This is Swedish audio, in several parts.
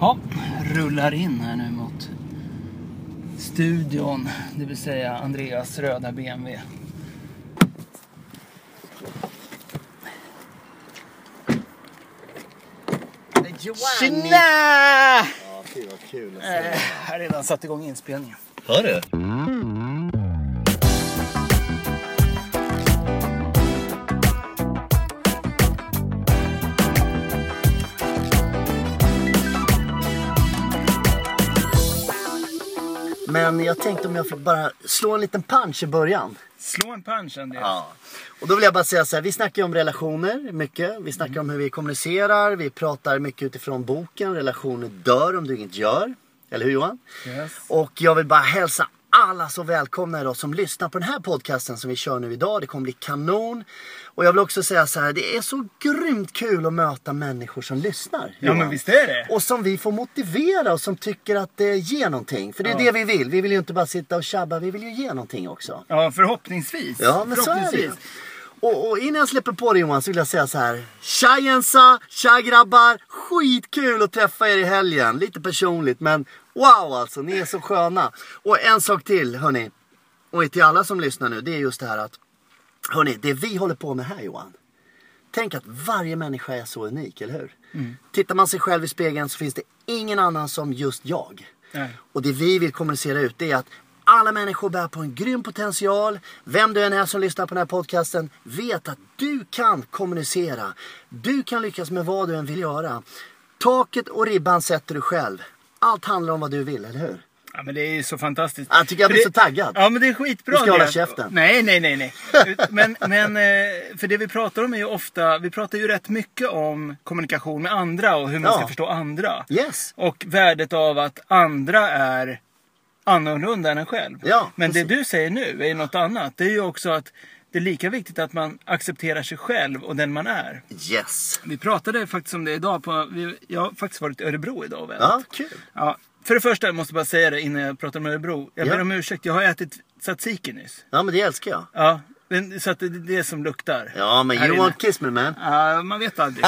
Ja, rullar in här nu mot studion, det vill säga Andreas röda BMW. Tjena! Ja, fy vad kul att se. Jag har redan satt igång inspelningen. Hör du? Jag tänkte om jag fick bara slå en liten punch i början. Slå en punch Andreas. Ja. Och då vill jag bara säga så här, vi snackar ju om relationer mycket. Vi snackar om hur vi kommunicerar. Vi pratar mycket utifrån boken. Relationer dör om du inget gör. Eller hur Johan? Yes. Och jag vill bara hälsa alla så välkomna idag som lyssnar på den här podcasten som vi kör nu idag. Det kommer bli kanon. Och jag vill också säga så här, det är så grymt kul att möta människor som lyssnar. Ja Johan. men visst är det. Och som vi får motivera och som tycker att det ger någonting. För det är Ja. det vi vill. Vi vill ju inte bara sitta och tjabba, vi vill ju ge någonting också. Ja förhoppningsvis. Ja, men så är det förhoppningsvis. Och, och innan jag släpper på dig Johan så vill jag säga så här. Tja Jensa, tja grabbar. Skitkul att träffa er i helgen. Lite personligt men wow alltså, ni är så sköna. Och en sak till hörni. Och till alla som lyssnar nu, det är just det här att Hörni, det vi håller på med här Johan. Tänk att varje människa är så unik, eller hur? Tittar man sig själv i spegeln så finns det ingen annan som just jag. Nej. Och det vi vill kommunicera ut det är att alla människor bär på en grym potential. Vem du än är som lyssnar på den här podcasten, vet att du kan kommunicera. Du kan lyckas med vad du än vill göra. Taket och ribban sätter du själv. Allt handlar om vad du vill, eller hur? Ja men det är ju så fantastiskt. Jag tycker jag blir det- så taggad. Ja men det är skitbra. Du ska hålla det. käften. Nej, nej, nej, nej. Men, men eh, för det vi pratar om är ju ofta, vi pratar ju rätt mycket om kommunikation med andra och hur man Ja. ska förstå andra. Yes. Och värdet av att andra är annorlunda än en själv. Ja, men det precis. du säger nu är ju något annat. Det är ju också att det är lika viktigt att man accepterar sig själv och den man är. Yes. Vi pratade faktiskt om det idag. På, jag har faktiskt varit i Örebro idag och Ja, kul. Ja, för det första måste jag bara säga det innan jag pratar om Örebro. Jag Ja. ber om ursäkt, jag har ätit tzatziki nyss. Ja, men det älskar jag. Ja, så att det är det som luktar. Ja, men you want kiss me man. Ja, man vet aldrig.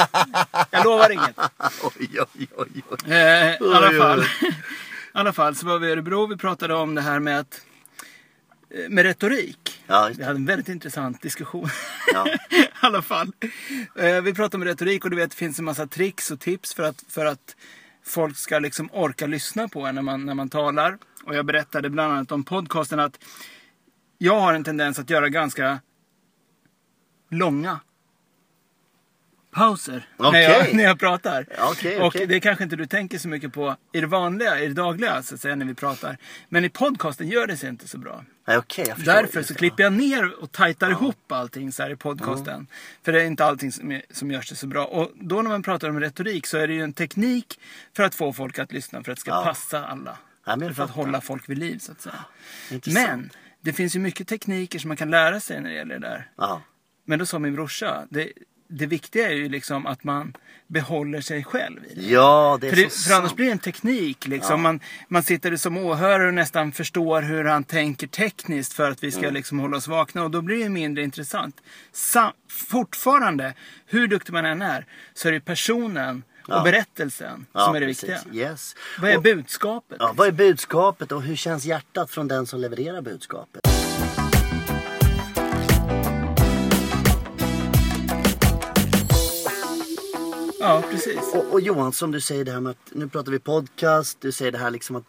Jag lovar inget. Oj, oj, oj, oj. Eh, I alla fall. I alla fall så var vi i Örebro. Vi pratade om det här med att med retorik. Ja, Vi hade en väldigt intressant diskussion. Ja. I alla fall. Eh, Vi pratade om retorik och du vet det finns en massa tricks och tips för att, för att folk ska liksom orka lyssna på en när man, när man talar. Och jag berättade bland annat om podcasten att jag har en tendens att göra ganska långa pauser när, jag, när jag pratar. Okej, och okej. det kanske inte du tänker så mycket på i det vanliga, i det dagliga så att säga när vi pratar. Men i podcasten gör det sig inte så bra. Förstår. Därför så klipper jag ner och tajtar ihop allting så här i podcasten. För det är inte allting som, är, som görs det så bra. Och då när man pratar om retorik så är det ju en teknik för att få folk att lyssna för att det ska Ja. passa alla. Ja, för att fattar. hålla folk vid liv så att säga. Men det finns ju mycket tekniker som man kan lära sig när det gäller det där. Ja. Men då sa min brorsa, det, det viktiga är ju liksom att man behåller sig själv i det. Ja, det är För, så det, för annars blir det en teknik. Liksom. Ja. Man, man sitter som åhörare och nästan förstår hur han tänker tekniskt för att vi ska Mm. liksom hålla oss vakna. Och då blir det mindre intressant. Sa, fortfarande, hur duktig man än är, så är det personen och Ja. berättelsen Ja, som är det precis. viktiga. Yes. Vad är Och- budskapet? Ja, vad är budskapet och hur känns hjärtat från den som levererar budskapet? Ja, precis. Och, och Johan, som du säger det här med att nu pratar vi podcast, du säger det här liksom att,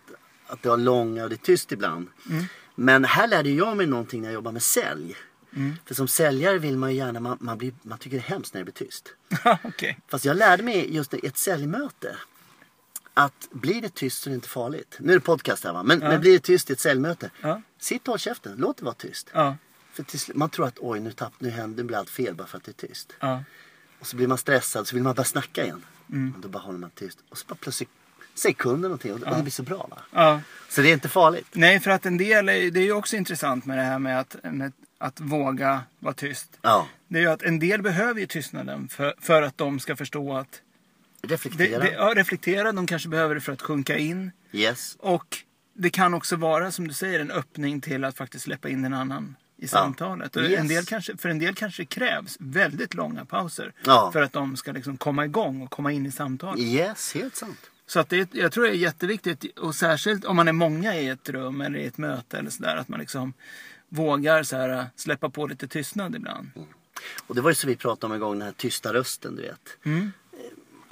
att det har långa och det är tyst ibland. Mm. Men här lärde jag mig någonting när jag jobbade med sälj. Mm. För som säljare vill man ju gärna, man, man, blir, man tycker det är hemskt när det blir tyst. Okej. Fast jag lärde mig just i ett säljmöte. Att blir det tyst så är det inte farligt. Nu är det podcast här va. Men, Ja. men blir det tyst i ett säljmöte. Ja. Sitt och håll käften. Låt det vara tyst. Ja. För till, man tror att oj nu, tapp, nu händer det blir allt fel bara för att det är tyst. Ja. Och så blir man stressad så vill man börja snacka igen. Mm. Och då bara håller man tyst. Och så bara plötsligt säger kunden någonting och det, det blir så bra va. ja. Så det är inte farligt. Nej, för att en del, är, det är ju också intressant med det här med att, med att våga vara tyst. Ja. Det är ju att en del behöver ju tystnaden för, för att de ska förstå att det, Reflektera. det, ja, reflektera. De kanske behöver det för att sjunka in. Yes. Och det kan också vara, som du säger, en öppning till att faktiskt släppa in en annan i samtalet. Och Yes. en del kanske, för en del kanske krävs väldigt långa pauser Ja. för att de ska liksom komma igång och komma in i samtalet. Yes, helt sant. Så att det, jag tror det är jätteviktigt och särskilt om man är många i ett rum eller i ett möte eller sådär att man liksom vågar så här, släppa på lite tystnad ibland. Och det var ju så vi pratade om en gång, den här tysta rösten du vet. Mm.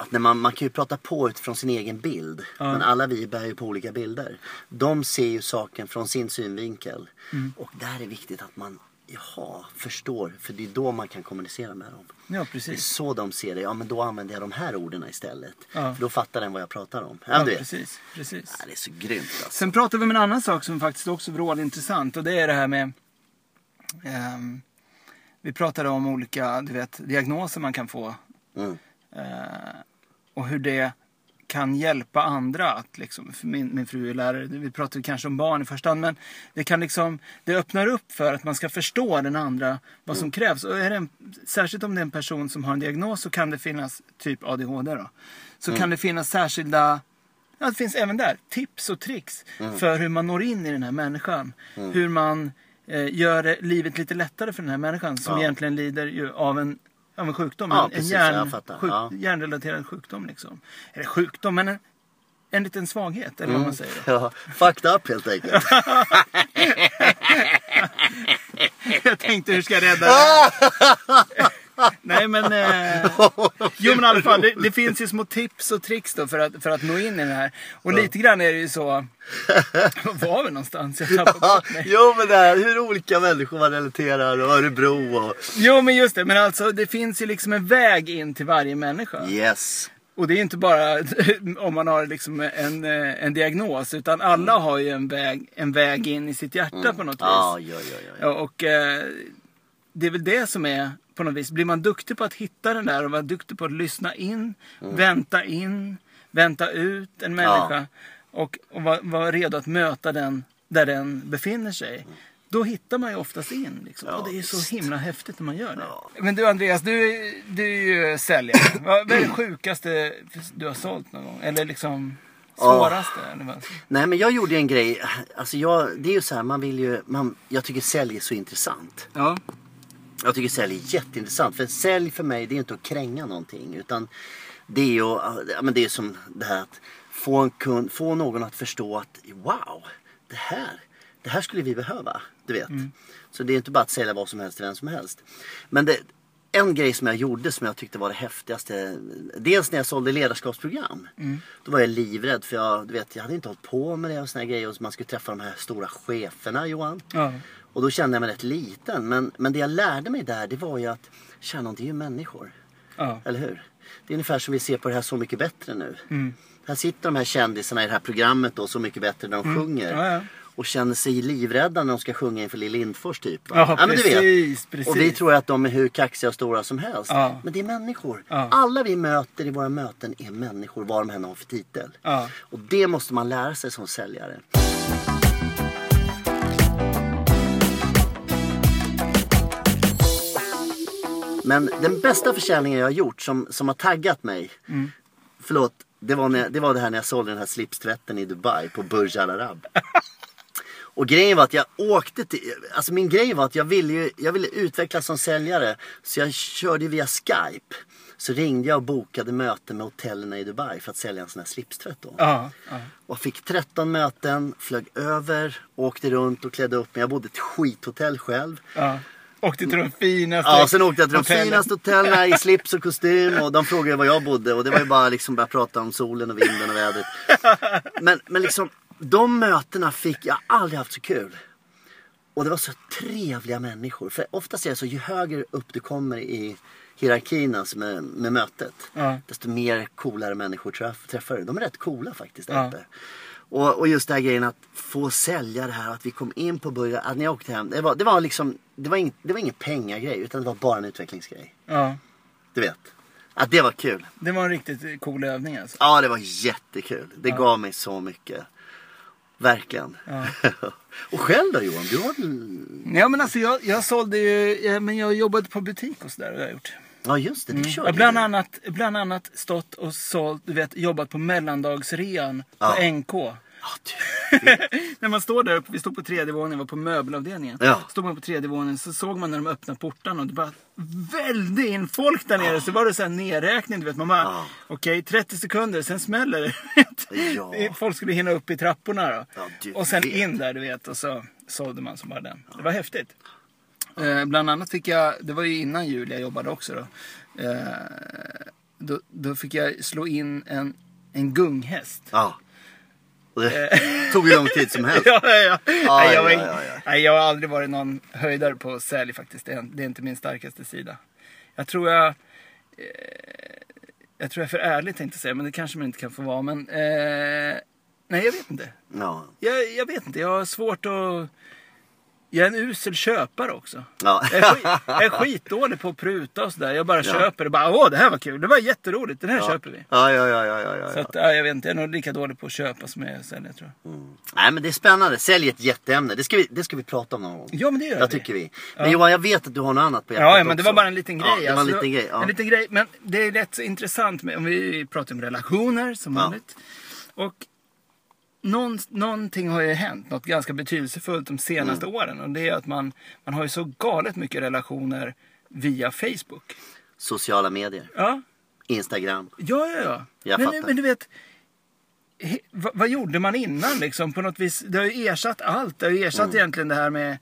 Att när man, man kan ju prata på utifrån sin egen bild. Men alla vi bär ju på olika bilder. De ser ju saken från sin synvinkel. Mm. Och där är det viktigt att man, jaha, förstår. För det är då man kan kommunicera med dem. Ja, Det är precis. så de ser det. Ja men då använder jag de här orden istället. Ja. För då fattar den vad jag pratar om. Ja, Ja, du vet. precis, precis. Ja, det är så grymt alltså. Sen pratar vi om en annan sak som faktiskt också är intressant och det är det här med ehm, Vi pratade om olika du vet, diagnoser man kan få Mm. eh, och hur det kan hjälpa andra. Att liksom, min, min fru är lärare, vi pratade kanske om barn i första hand men det kan liksom Det öppnar upp för att man ska förstå den andra vad som krävs. Och är det en, särskilt om det är en person som har en diagnos så kan det finnas typ ADHD då. Så kan det finnas särskilda Ja, det finns även där tips och tricks för hur man når in i den här människan. Hur man eh, gör livet lite lättare för den här människan som Ja. egentligen lider ju av en, av en sjukdom. Ja, en, precis, fattar. sjuk, Ja. hjärnrelaterad sjukdom. Liksom. Eller sjukdom, men en, en liten svaghet. Eller vad man säger. Ja, fucked up helt enkelt. Jag tänkte hur ska jag rädda det här? Nej men, eh, jo men i alla fall, det, det finns ju små tips och tricks då för att, för att nå in i det här. Och lite grann är det ju så, var var vi någonstans? Jag Ja, jo men det här hur olika människor man relaterar och Örebro och... Jo men just det, men alltså det finns ju liksom en väg in till varje människa. Yes. Och det är inte bara om man har liksom en, eh, en diagnos, utan alla har ju en väg, en väg in i sitt hjärta på något vis. Ja, ja, ja, ja. Ja, och eh, det är väl det som är på något vis. Blir man duktig på att hitta den där och vara duktig på att lyssna in, Mm. vänta in, vänta ut en människa och, och vara vara redo att möta den där den befinner sig. Då hittar man ju oftast in. Liksom. Ja, och det är visst. så himla häftigt när man gör det. Ja. Men du Andreas, du, du är ju säljare. vad, är det sjukaste du har sålt någon gång? Eller liksom svåraste? Vad? Nej men jag gjorde en grej, alltså jag, det är ju så här, man vill ju, man, jag tycker sälj är så intressant. Ja. Jag tycker sälj är jätteintressant. För sälj för mig det är inte att kränga någonting. Utan det är ju men det är som det här att få, en kund, få någon att förstå att wow, det här, det här skulle vi behöva. Du vet. Så det är inte bara att sälja vad som helst till vem som helst. Men det, en grej som jag gjorde som jag tyckte var det häftigaste. Dels när jag sålde ledarskapsprogram. Då var jag livrädd för jag, du vet, jag hade inte hållit på med det och såna grejer. Och man skulle träffa de här stora cheferna Johan. Ja. Och då kände jag mig rätt liten. Men, men det jag lärde mig där det var ju att kärnan det är ju människor. Ja. Eller hur? Det är ungefär som vi ser på det här Så mycket bättre nu. Mm. Här sitter de här kändisarna i det här programmet då, Så mycket bättre när de sjunger. Mm. Ja, ja. Och känner sig livrädda när de ska sjunga inför Lill Lindfors typ. Ja, men du vet. precis. Och vi tror att de är hur kaxiga och stora som helst. Men det är människor. Alla vi möter i våra möten är människor, vad de än har för titel. Och det måste man lära sig som säljare. Men den bästa försäljningen jag har gjort som, som har taggat mig. Mm. Förlåt, det var, när, det var det här när jag sålde den här slipstvätten i Dubai på Burj Al Arab. Och grejen var att jag åkte till, alltså min grej var att jag ville, ju, jag ville utvecklas som säljare. Så jag körde via Skype. Så ringde jag och bokade möte med hotellen i Dubai för att sälja en sån här slipstvätt då. Ja, ja. Och fick 13 möten, flög över, åkte runt och klädde upp mig. Jag bodde i ett skithotell själv. ja. Åkte till de finaste Ja, sen åkte jag till de hotellen. finaste hotellen i slips och kostym och de frågade var jag bodde och det var ju bara liksom börja prata om solen och vinden och vädret. Men, men liksom de mötena fick jag aldrig haft så kul. Och det var så trevliga människor. För oftast är det så ju högre upp du kommer i hierarkin alltså med, med mötet. Ja. Desto mer coolare människor träff, träffar du. De är rätt coola faktiskt Ja. uppe. Och, och just den här grejen att få sälja det här, att vi kom in på början, att när jag åkte hem. Det var, det var liksom, det var, ing, det var ingen pengagrej utan det var bara en utvecklingsgrej. Ja. Du vet. Att det var kul. Det var en riktigt cool övning alltså. Ja, det var jättekul. Det gav mig så mycket. Verkligen. och själv då Johan? Du har. Ja men alltså jag, jag sålde ju, ja, men jag jobbade på butik och sådär har jag gjort. Ja just det, du Jag körde har bland annat, bland annat stått och sålt, du vet, jobbat på mellandagsrean på Ja. NK. Ja, du. När man står där uppe, vi stod på tredje våningen, var på möbelavdelningen. Ja. Stod man på tredje våningen så såg man när de öppnade portarna och det bara välde in folk där nere. Så var det så här nedräkning, du vet. Man bara, Ja. okej 30 sekunder, sen smäller det. Ja. Folk skulle hinna upp i trapporna då. Ja, och sen vet. in där du vet och så sålde man som bara den. Det var häftigt. Eh, bland annat fick jag, det var ju innan jul jag jobbade också då. Eh, då, då fick jag slå in en, en gunghäst. Ja. Det tog ju lång tid som helst. ja, ja, ja. Nej, jag, var, ja, ja, ja. Nej, jag har aldrig varit någon höjdare på sälj faktiskt. Det är, det är inte min starkaste sida. Jag tror jag... Eh, jag tror jag är för ärlig tänkte säga, men det kanske man inte kan få vara. Men... Eh, nej, jag vet inte. Ja. Jag, jag vet inte. Jag har svårt att... Jag är en usel köpare också. Ja. Jag är, skit, jag är skitdålig på att pruta och sådär. Jag bara köper och bara åh det här var kul. Det var jätteroligt. Den här köper vi. Ja, ja, ja, ja, ja, ja. Så att, ja, jag vet inte. Jag är nog lika dålig på att köpa som jag är sälja tror jag. Nej men det är spännande. Sälj ett jätteämne. Det ska vi, det ska vi prata om någon gång. Ja men det gör Jag vi. tycker vi. Men Johan, jag vet att du har något annat på hjärtat Ja, ja, men det var bara en liten grej. Ja, det var en alltså. liten grej. Ja. En liten grej. Men det är rätt så intressant. Med, om vi pratar om relationer som Ja. vanligt. Och någon, någonting har ju hänt. Något ganska betydelsefullt de senaste Mm. åren. Och det är att man, man har ju så galet mycket relationer via Facebook. Sociala medier. Ja, Instagram. ja, ja. ja. Jag men, fattar. men du vet. he- Vad, vad gjorde man innan liksom? På något vis. Det har ju ersatt allt. Det har ju ersatt Mm. egentligen det här med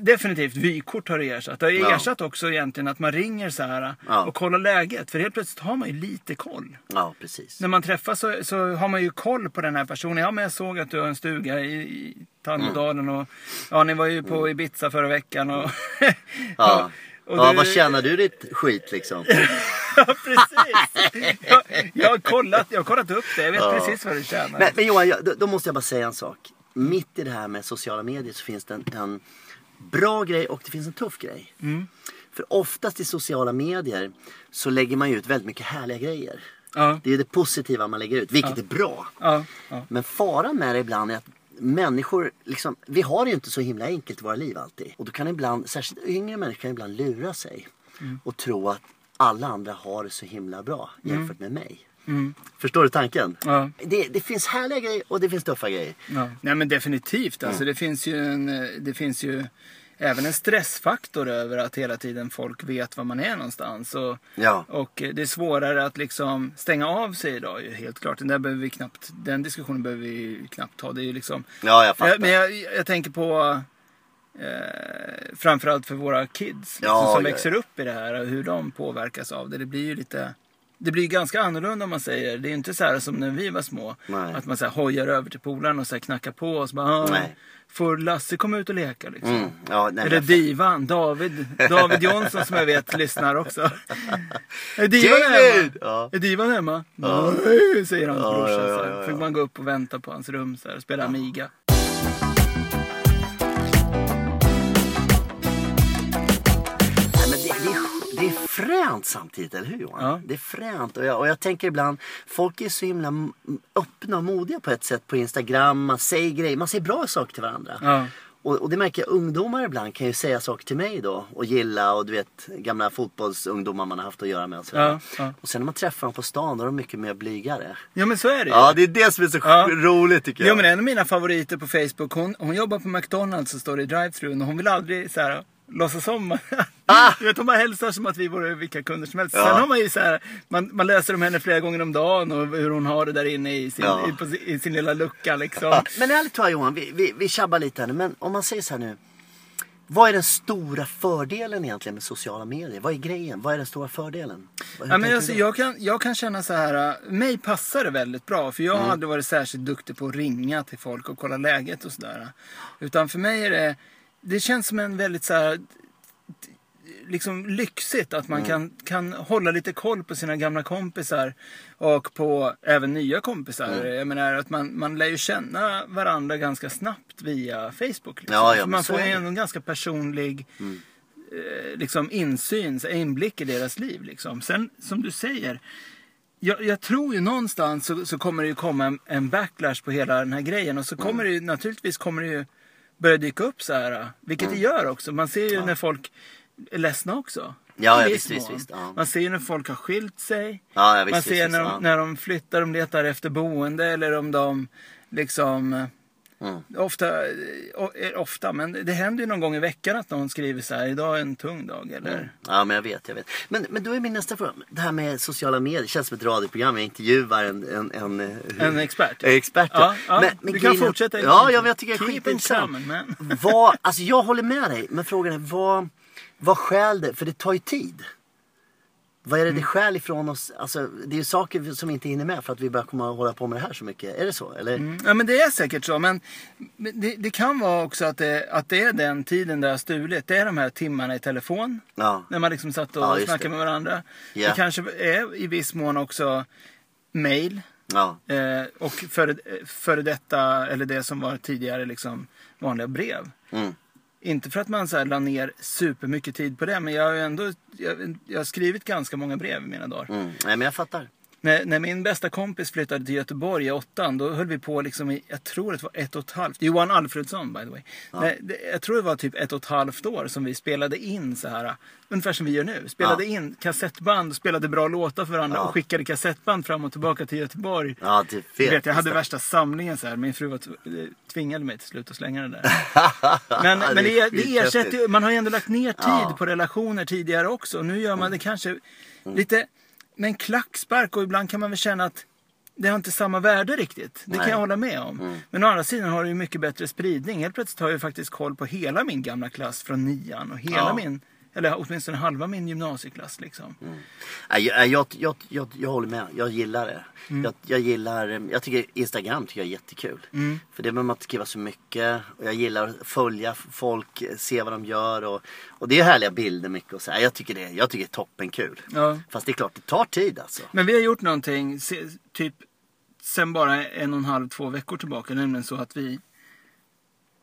Definitivt vykort har ersatt. Det har Ja. ersatt också egentligen att man ringer så här Ja. och kollar läget. För helt plötsligt har man ju lite koll. Ja, precis. När man träffas så, så har man ju koll på den här personen. Ja men jag såg att du har en stuga i, i Tandådalen och ja ni var ju på Ibiza förra veckan och... Mm. Ja. och ja, du- vad tjänar du ditt skit liksom? Ja precis! Jag, jag, har kollat, jag har kollat upp det, jag vet precis vad du tjänar. Men, men Johan, jag, då, då måste jag bara säga en sak. Mitt i det här med sociala medier så finns det en, en bra grej och det finns en tuff grej. Mm. För oftast i sociala medier så lägger man ju ut väldigt mycket härliga grejer. Ja, Det är det positiva man lägger ut, vilket är bra. ja, ja. Men faran med det ibland är att människor, liksom, vi har det ju inte så himla enkelt i våra liv alltid. Och då kan ibland, särskilt yngre människor kan ibland lura sig. Mm. Och tro att alla andra har det så himla bra jämfört med mig. Mm. Förstår du tanken? Ja. Det, det finns härliga grejer och det finns tuffa grejer. Ja. Nej men definitivt. Alltså, det, finns ju en, det finns ju även en stressfaktor över att hela tiden folk vet var man är någonstans. Och, Ja. och det är svårare att liksom stänga av sig idag ju helt klart. Den, där behöver vi knappt, den diskussionen behöver vi knappt ta. Det är ju liksom, Ja, jag fattar. men jag, jag tänker på eh, framförallt för våra kids liksom, Ja, som ja, växer upp i det här och hur de påverkas av det. Det blir ju lite det blir ganska annorlunda om man säger. Det är inte så här som när vi var små. Nej. Att man så här hojar över till polaren och så här knackar på och så bara, "Ah, Nej. Får Lasse komma ut och leka liksom? Mm. Ja, nej, Eller Divan, David, David Jonsson som jag vet lyssnar också. Är Divan hemma? Ja. Är Divan hemma? Nej, säger hans Ja, brorsa. ja, ja, ja, Fick ja. man gå upp och vänta på hans rum så här, och spela Amiga. Fränt samtidigt, eller hur Johan? Ja. Det är fränt. Och jag, och jag tänker ibland, folk är så himla öppna och modiga på ett sätt på Instagram. Man säger grejer, man säger bra saker till varandra. Ja. Och, och det märker jag, ungdomar ibland kan ju säga saker till mig då och gilla och du vet gamla fotbollsungdomar man har haft att göra med och. Ja, ja. Och sen när man träffar dem på stan då är de mycket mer blygare. ja men så är det ju. Ja, det är det som är så Ja. roligt tycker jag. Jo men en av mina favoriter på Facebook, hon, hon jobbar på McDonalds och står i drive-thrun och hon vill aldrig så här låtsas om. Ah! Du vet hon bara hälsar som att vi vore vilka kunder som helst. Ja. Sen har man ju så här, man, man läser om henne flera gånger om dagen och hur hon har det där inne i sin, Ja. i, sin- i sin lilla lucka liksom. Men ärligt talat Johan, vi, vi, vi tjabbar lite här nu. Men om man säger så här nu. Vad är den stora fördelen egentligen med sociala medier? Vad är grejen? Vad är den stora fördelen? Hur Ja, men alltså, jag, kan, jag kan känna så här, mig passar det väldigt bra. För jag Mm. har aldrig varit särskilt duktig på att ringa till folk och kolla läget och sådär. Utan för mig är det, det känns som en väldigt så här, liksom lyxigt att man Mm. kan, kan hålla lite koll på sina gamla kompisar och på även nya kompisar. Mm. Jag menar att man, man lär ju känna varandra ganska snabbt via Facebook. Liksom. Ja, ja, man får ju. Mm. ändå en ganska personlig eh, liksom insyn, inblick i deras liv. Liksom. Sen som du säger, jag, jag tror ju någonstans så, så kommer det ju komma en, en backlash på hela den här grejen och så Mm. kommer det ju naturligtvis kommer det ju börja dyka upp så här, vilket Mm. det gör också. Man ser ju när folk är ledsna också. Ja, ja, visst, viss visst, visst, ja. Man ser ju när folk har skilt sig. Ja, ja, visst, Man ser när, ja. de, när de flyttar, de letar efter boende eller om de liksom Ofta, eh, eh, ofta, men det händer ju någon gång i veckan att någon skriver så här, idag är en tung dag. Eller, Ja men jag vet, jag vet. Men, men då är min nästa fråga. Det här med sociala medier. Det känns som ett radioprogram. Jag intervjuar en... En, en, eh, En expert. En expert Ja, ja, du kan grejen är- fortsätta. Ja, ja men jag tycker det är skitintressant. Vad, alltså jag håller med dig. Men frågan är vad, vad skäl det? För det tar ju tid. Vad är det Mm. det skäl ifrån oss? Alltså, det är ju saker som vi inte hinner med för att vi börjar komma och hålla på med det här så mycket. Är det så? Eller? Mm, Ja men det är säkert så. Men det, det kan vara också att det, att det är den tiden där har stulit. Det är de här timmarna i telefon. Ja. När man liksom satt och Ja, snackade med varandra. Ja. Det kanske är i viss mån också mail. Ja. Eh, och före, före detta, eller det som var tidigare liksom vanliga brev. Mm. Inte för att man så här la ner supermycket tid på det. Men jag har ju ändå jag, jag har skrivit ganska många brev i mina dagar. Mm. Nej men jag fattar. När, när min bästa kompis flyttade till Göteborg i åttan, då höll vi på liksom i, jag tror det var ett och ett halvt, Johan Alfredsson by the way. Nej, det, jag tror det var typ ett och ett halvt år som vi spelade in så här, ungefär som vi gör nu. Spelade Ja. in kassettband spelade bra låtar för varandra Ja. och skickade kassettband fram och tillbaka till Göteborg. Ja, det Du vet jag hade värsta samlingen så här. Min fru var tvingade mig till slut att slänga det där. Men, men det, det skithäftigt. ersätter man har ju ändå lagt ner tid Ja. på relationer tidigare också. Och nu gör man det kanske lite med en klackspark och ibland kan man väl känna att det har inte samma värde riktigt. Det kan Nej. jag hålla med om. Men å andra sidan har det ju mycket bättre spridning. Helt plötsligt har jag ju faktiskt koll på hela min gamla klass från nian och hela Ja. min, eller åtminstone halva min gymnasieklass liksom. Nej, jag, jag, jag, jag, jag håller med. Jag gillar det. Mm. Jag, jag gillar, jag tycker Instagram tycker jag är jättekul. Mm. För det behöver man inte skriva så mycket. Och jag gillar att följa folk, se vad de gör. Och, och det är härliga bilder mycket. Och så. Jag tycker det, jag tycker det är toppenkul. Ja. Fast det är klart, det tar tid alltså. Men vi har gjort någonting, se- typ sen bara en och en halv, två veckor tillbaka. Nämligen så att vi,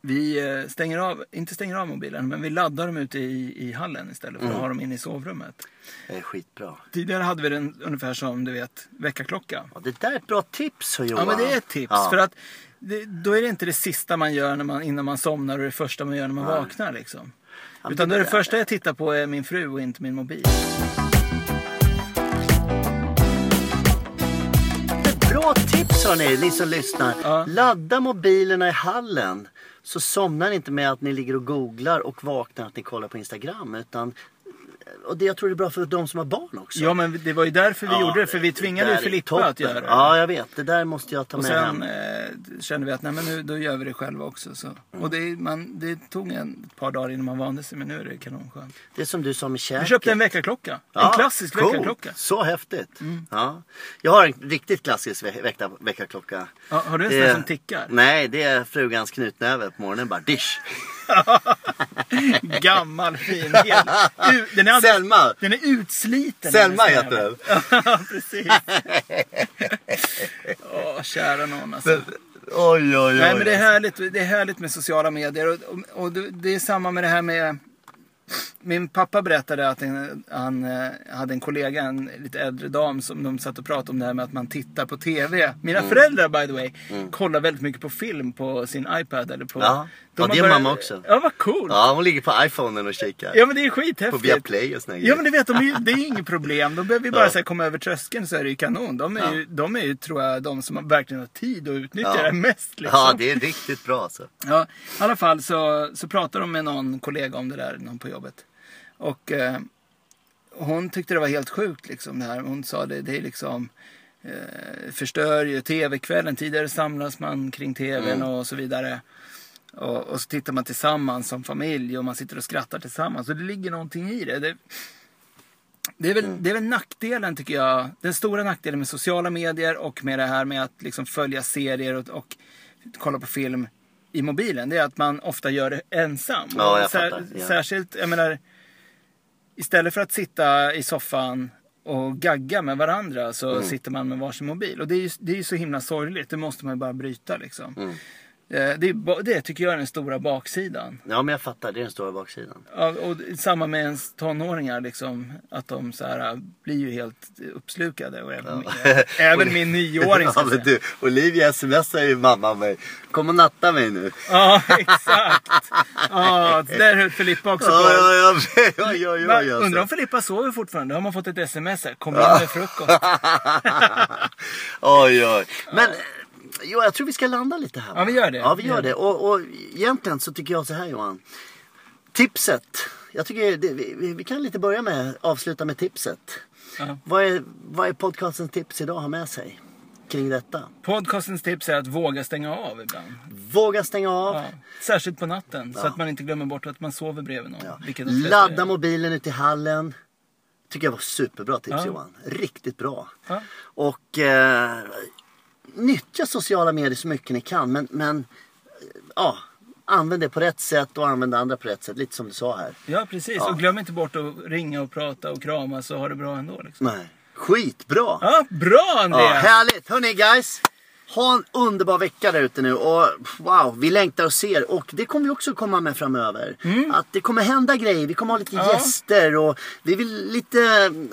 vi eh, stänger av, inte stänger av mobilen, men vi laddar dem ute i, i hallen istället för att ha dem inne i sovrummet. Det är skitbra. Tidigare hade vi den ungefär som du vet, väckarklocka. Ja, det där är ett bra tips Johan. Ja men det är ett tips. Ja. För att det, då är det inte det sista man gör när man, innan man somnar och det första man gör när man vaknar. Liksom. men Utan det det där- första jag tittar på är min fru och inte min mobil. Tips hörni, ni som lyssnar. Ja. Ladda mobilerna i hallen. Så somnar ni inte med att ni ligger och googlar och vaknar att ni kollar på Instagram. Utan, och det jag tror det är bra för de som har barn också. Ja men det var ju därför vi Ja, gjorde det. För vi tvingade ju Filippa att göra det. Ja jag vet, det där måste jag ta Och med sen hem. eh, kände vi att nej, men nu, då gör vi det själva också. Så. Och det, man, det tog en, ett par dagar innan man vande sig men nu är det kanonskönt. Det är som du sa med käket. Vi köpte en väckarklocka. En klassisk cool. väckarklocka. Så häftigt. Mm. Ja. Jag har en riktigt klassisk väcka, väckarklocka. Ja, har du en sån som tickar? Nej, det är frugans knutnäve på morgonen bara. Dish. Gammal fin. Helt, den, är alldeles, Selma. den är utsliten. Selma den heter den. Ja, precis. Åh, kära någon alltså. Oj, oj, oj. Nej, men det är härligt, det är härligt med sociala medier. Och, och, och det- är samma med det här med... Min pappa berättade att en, han eh, hade en kollega, en lite äldre dam, som de satt och pratade om det här med att man tittar på TV. Mina Mm. föräldrar by the way, kollar väldigt mycket på film på sin iPad. Eller på, Ja. De Ja, det är börjat- mamma också. Ja, vad coolt. Ja, hon ligger på iPhonen och kikar. Ja men det är på skithäftigt. Viaplay och såna Ja men du vet, de är, ju- det är inget problem. De behöver ju bara Ja. så här, komma över tröskeln så är det ju kanon. De är, Ja. ju, de är ju, tror jag, de som verkligen har tid att utnyttja Ja. det mest. Liksom. Ja, det är riktigt bra alltså. Ja, i alla fall så, så pratade de med någon kollega om det där, någon på jobbet. Och eh, hon tyckte det var helt sjukt liksom det här. Hon sa det, det är liksom eh, förstör ju tv-kvällen. Tidigare samlas man kring tvn och så vidare. Och, och så tittar man tillsammans som familj och man sitter och skrattar tillsammans. Och det ligger någonting i det. det det är, väl, det är väl nackdelen tycker jag. Den stora nackdelen med sociala medier och med det här med att liksom följa serier och, och kolla på film i mobilen. Det är att man ofta gör det ensam. Ja, jag sär- fattar. Ja. Särskilt, jag menar, istället för att sitta i soffan och gagga med varandra så Mm. sitter man med varsin mobil. Och det är ju det är så himla sorgligt. Det måste man ju bara bryta liksom. Mm. Eh, Det, det tycker jag är den stora baksidan. Ja, men jag fattar. Det är den stora baksidan. Ja, och samma med ens tonåringar liksom. Att de så här, äh, blir ju helt uppslukade. Och även, även min nioåring ska Ja, men du, Olivia smsar ju mamma mig. Kom och natta mig nu. Ja, exakt. Ja, där höll Filippa också på. Ja, ja, ja, ja, ja, ja, ja, Undrar om. Filippa sover fortfarande? Har man fått ett sms här? Kom in med frukost. Oj, oj. Men, Jo, jag tror vi ska landa lite här. Ja, vi gör det. Ja, vi gör det. Och, och egentligen så tycker jag så här Johan. Tipset. Jag tycker det, vi, vi- kan lite börja med avsluta med tipset. Ja. Vad, är, vad är podcastens tips idag att ha med sig kring detta? Podcastens tips är att våga stänga av ibland. Våga stänga av. Ja. Särskilt på natten, så Ja. att man inte glömmer bort att man sover bredvid någon. flesta Ladda mobilen ute i hallen. Tycker jag var superbra tips Ja. Johan. Riktigt bra. Ja. Och eh, nyttja sociala medier så mycket ni kan. Men, men ja, använd det på rätt sätt och använd andra på rätt sätt. Lite som du sa här. Ja, precis. Ja. Och glöm inte bort att ringa och prata och kramas och ha det bra ändå. Liksom. Nej. Skitbra! Ja, bra Ja, Andreas! härligt! Hörni guys! Ha en underbar vecka där ute nu och wow, vi längtar och ser och det kommer vi också komma med framöver. Att det kommer hända grejer, vi kommer ha lite Mm. Ja. gäster och vi vill lite,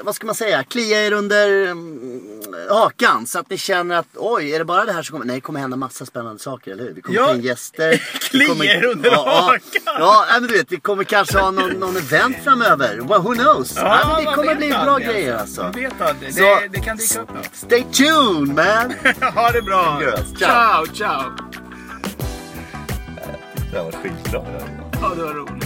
vad ska man säga, klia er under mm, hakan så att ni känner att oj, är det bara det här som kommer? Nej, det kommer hända massa spännande saker, eller hur? Vi kommer Ja. ta in gäster. Klia kommer- er under ja, hakan. Ja, ja men du vet, vi kommer kanske ha någon, någon event framöver. Well, who knows? Ja, men det kommer bli bra grejer alltså. Man vet aldrig. Så- Det, det kan dyka upp något. Stay tuned man! ha det bra! Ciao. Ciao. ciao, ciao. Det var skitbra. Ja, det var roligt.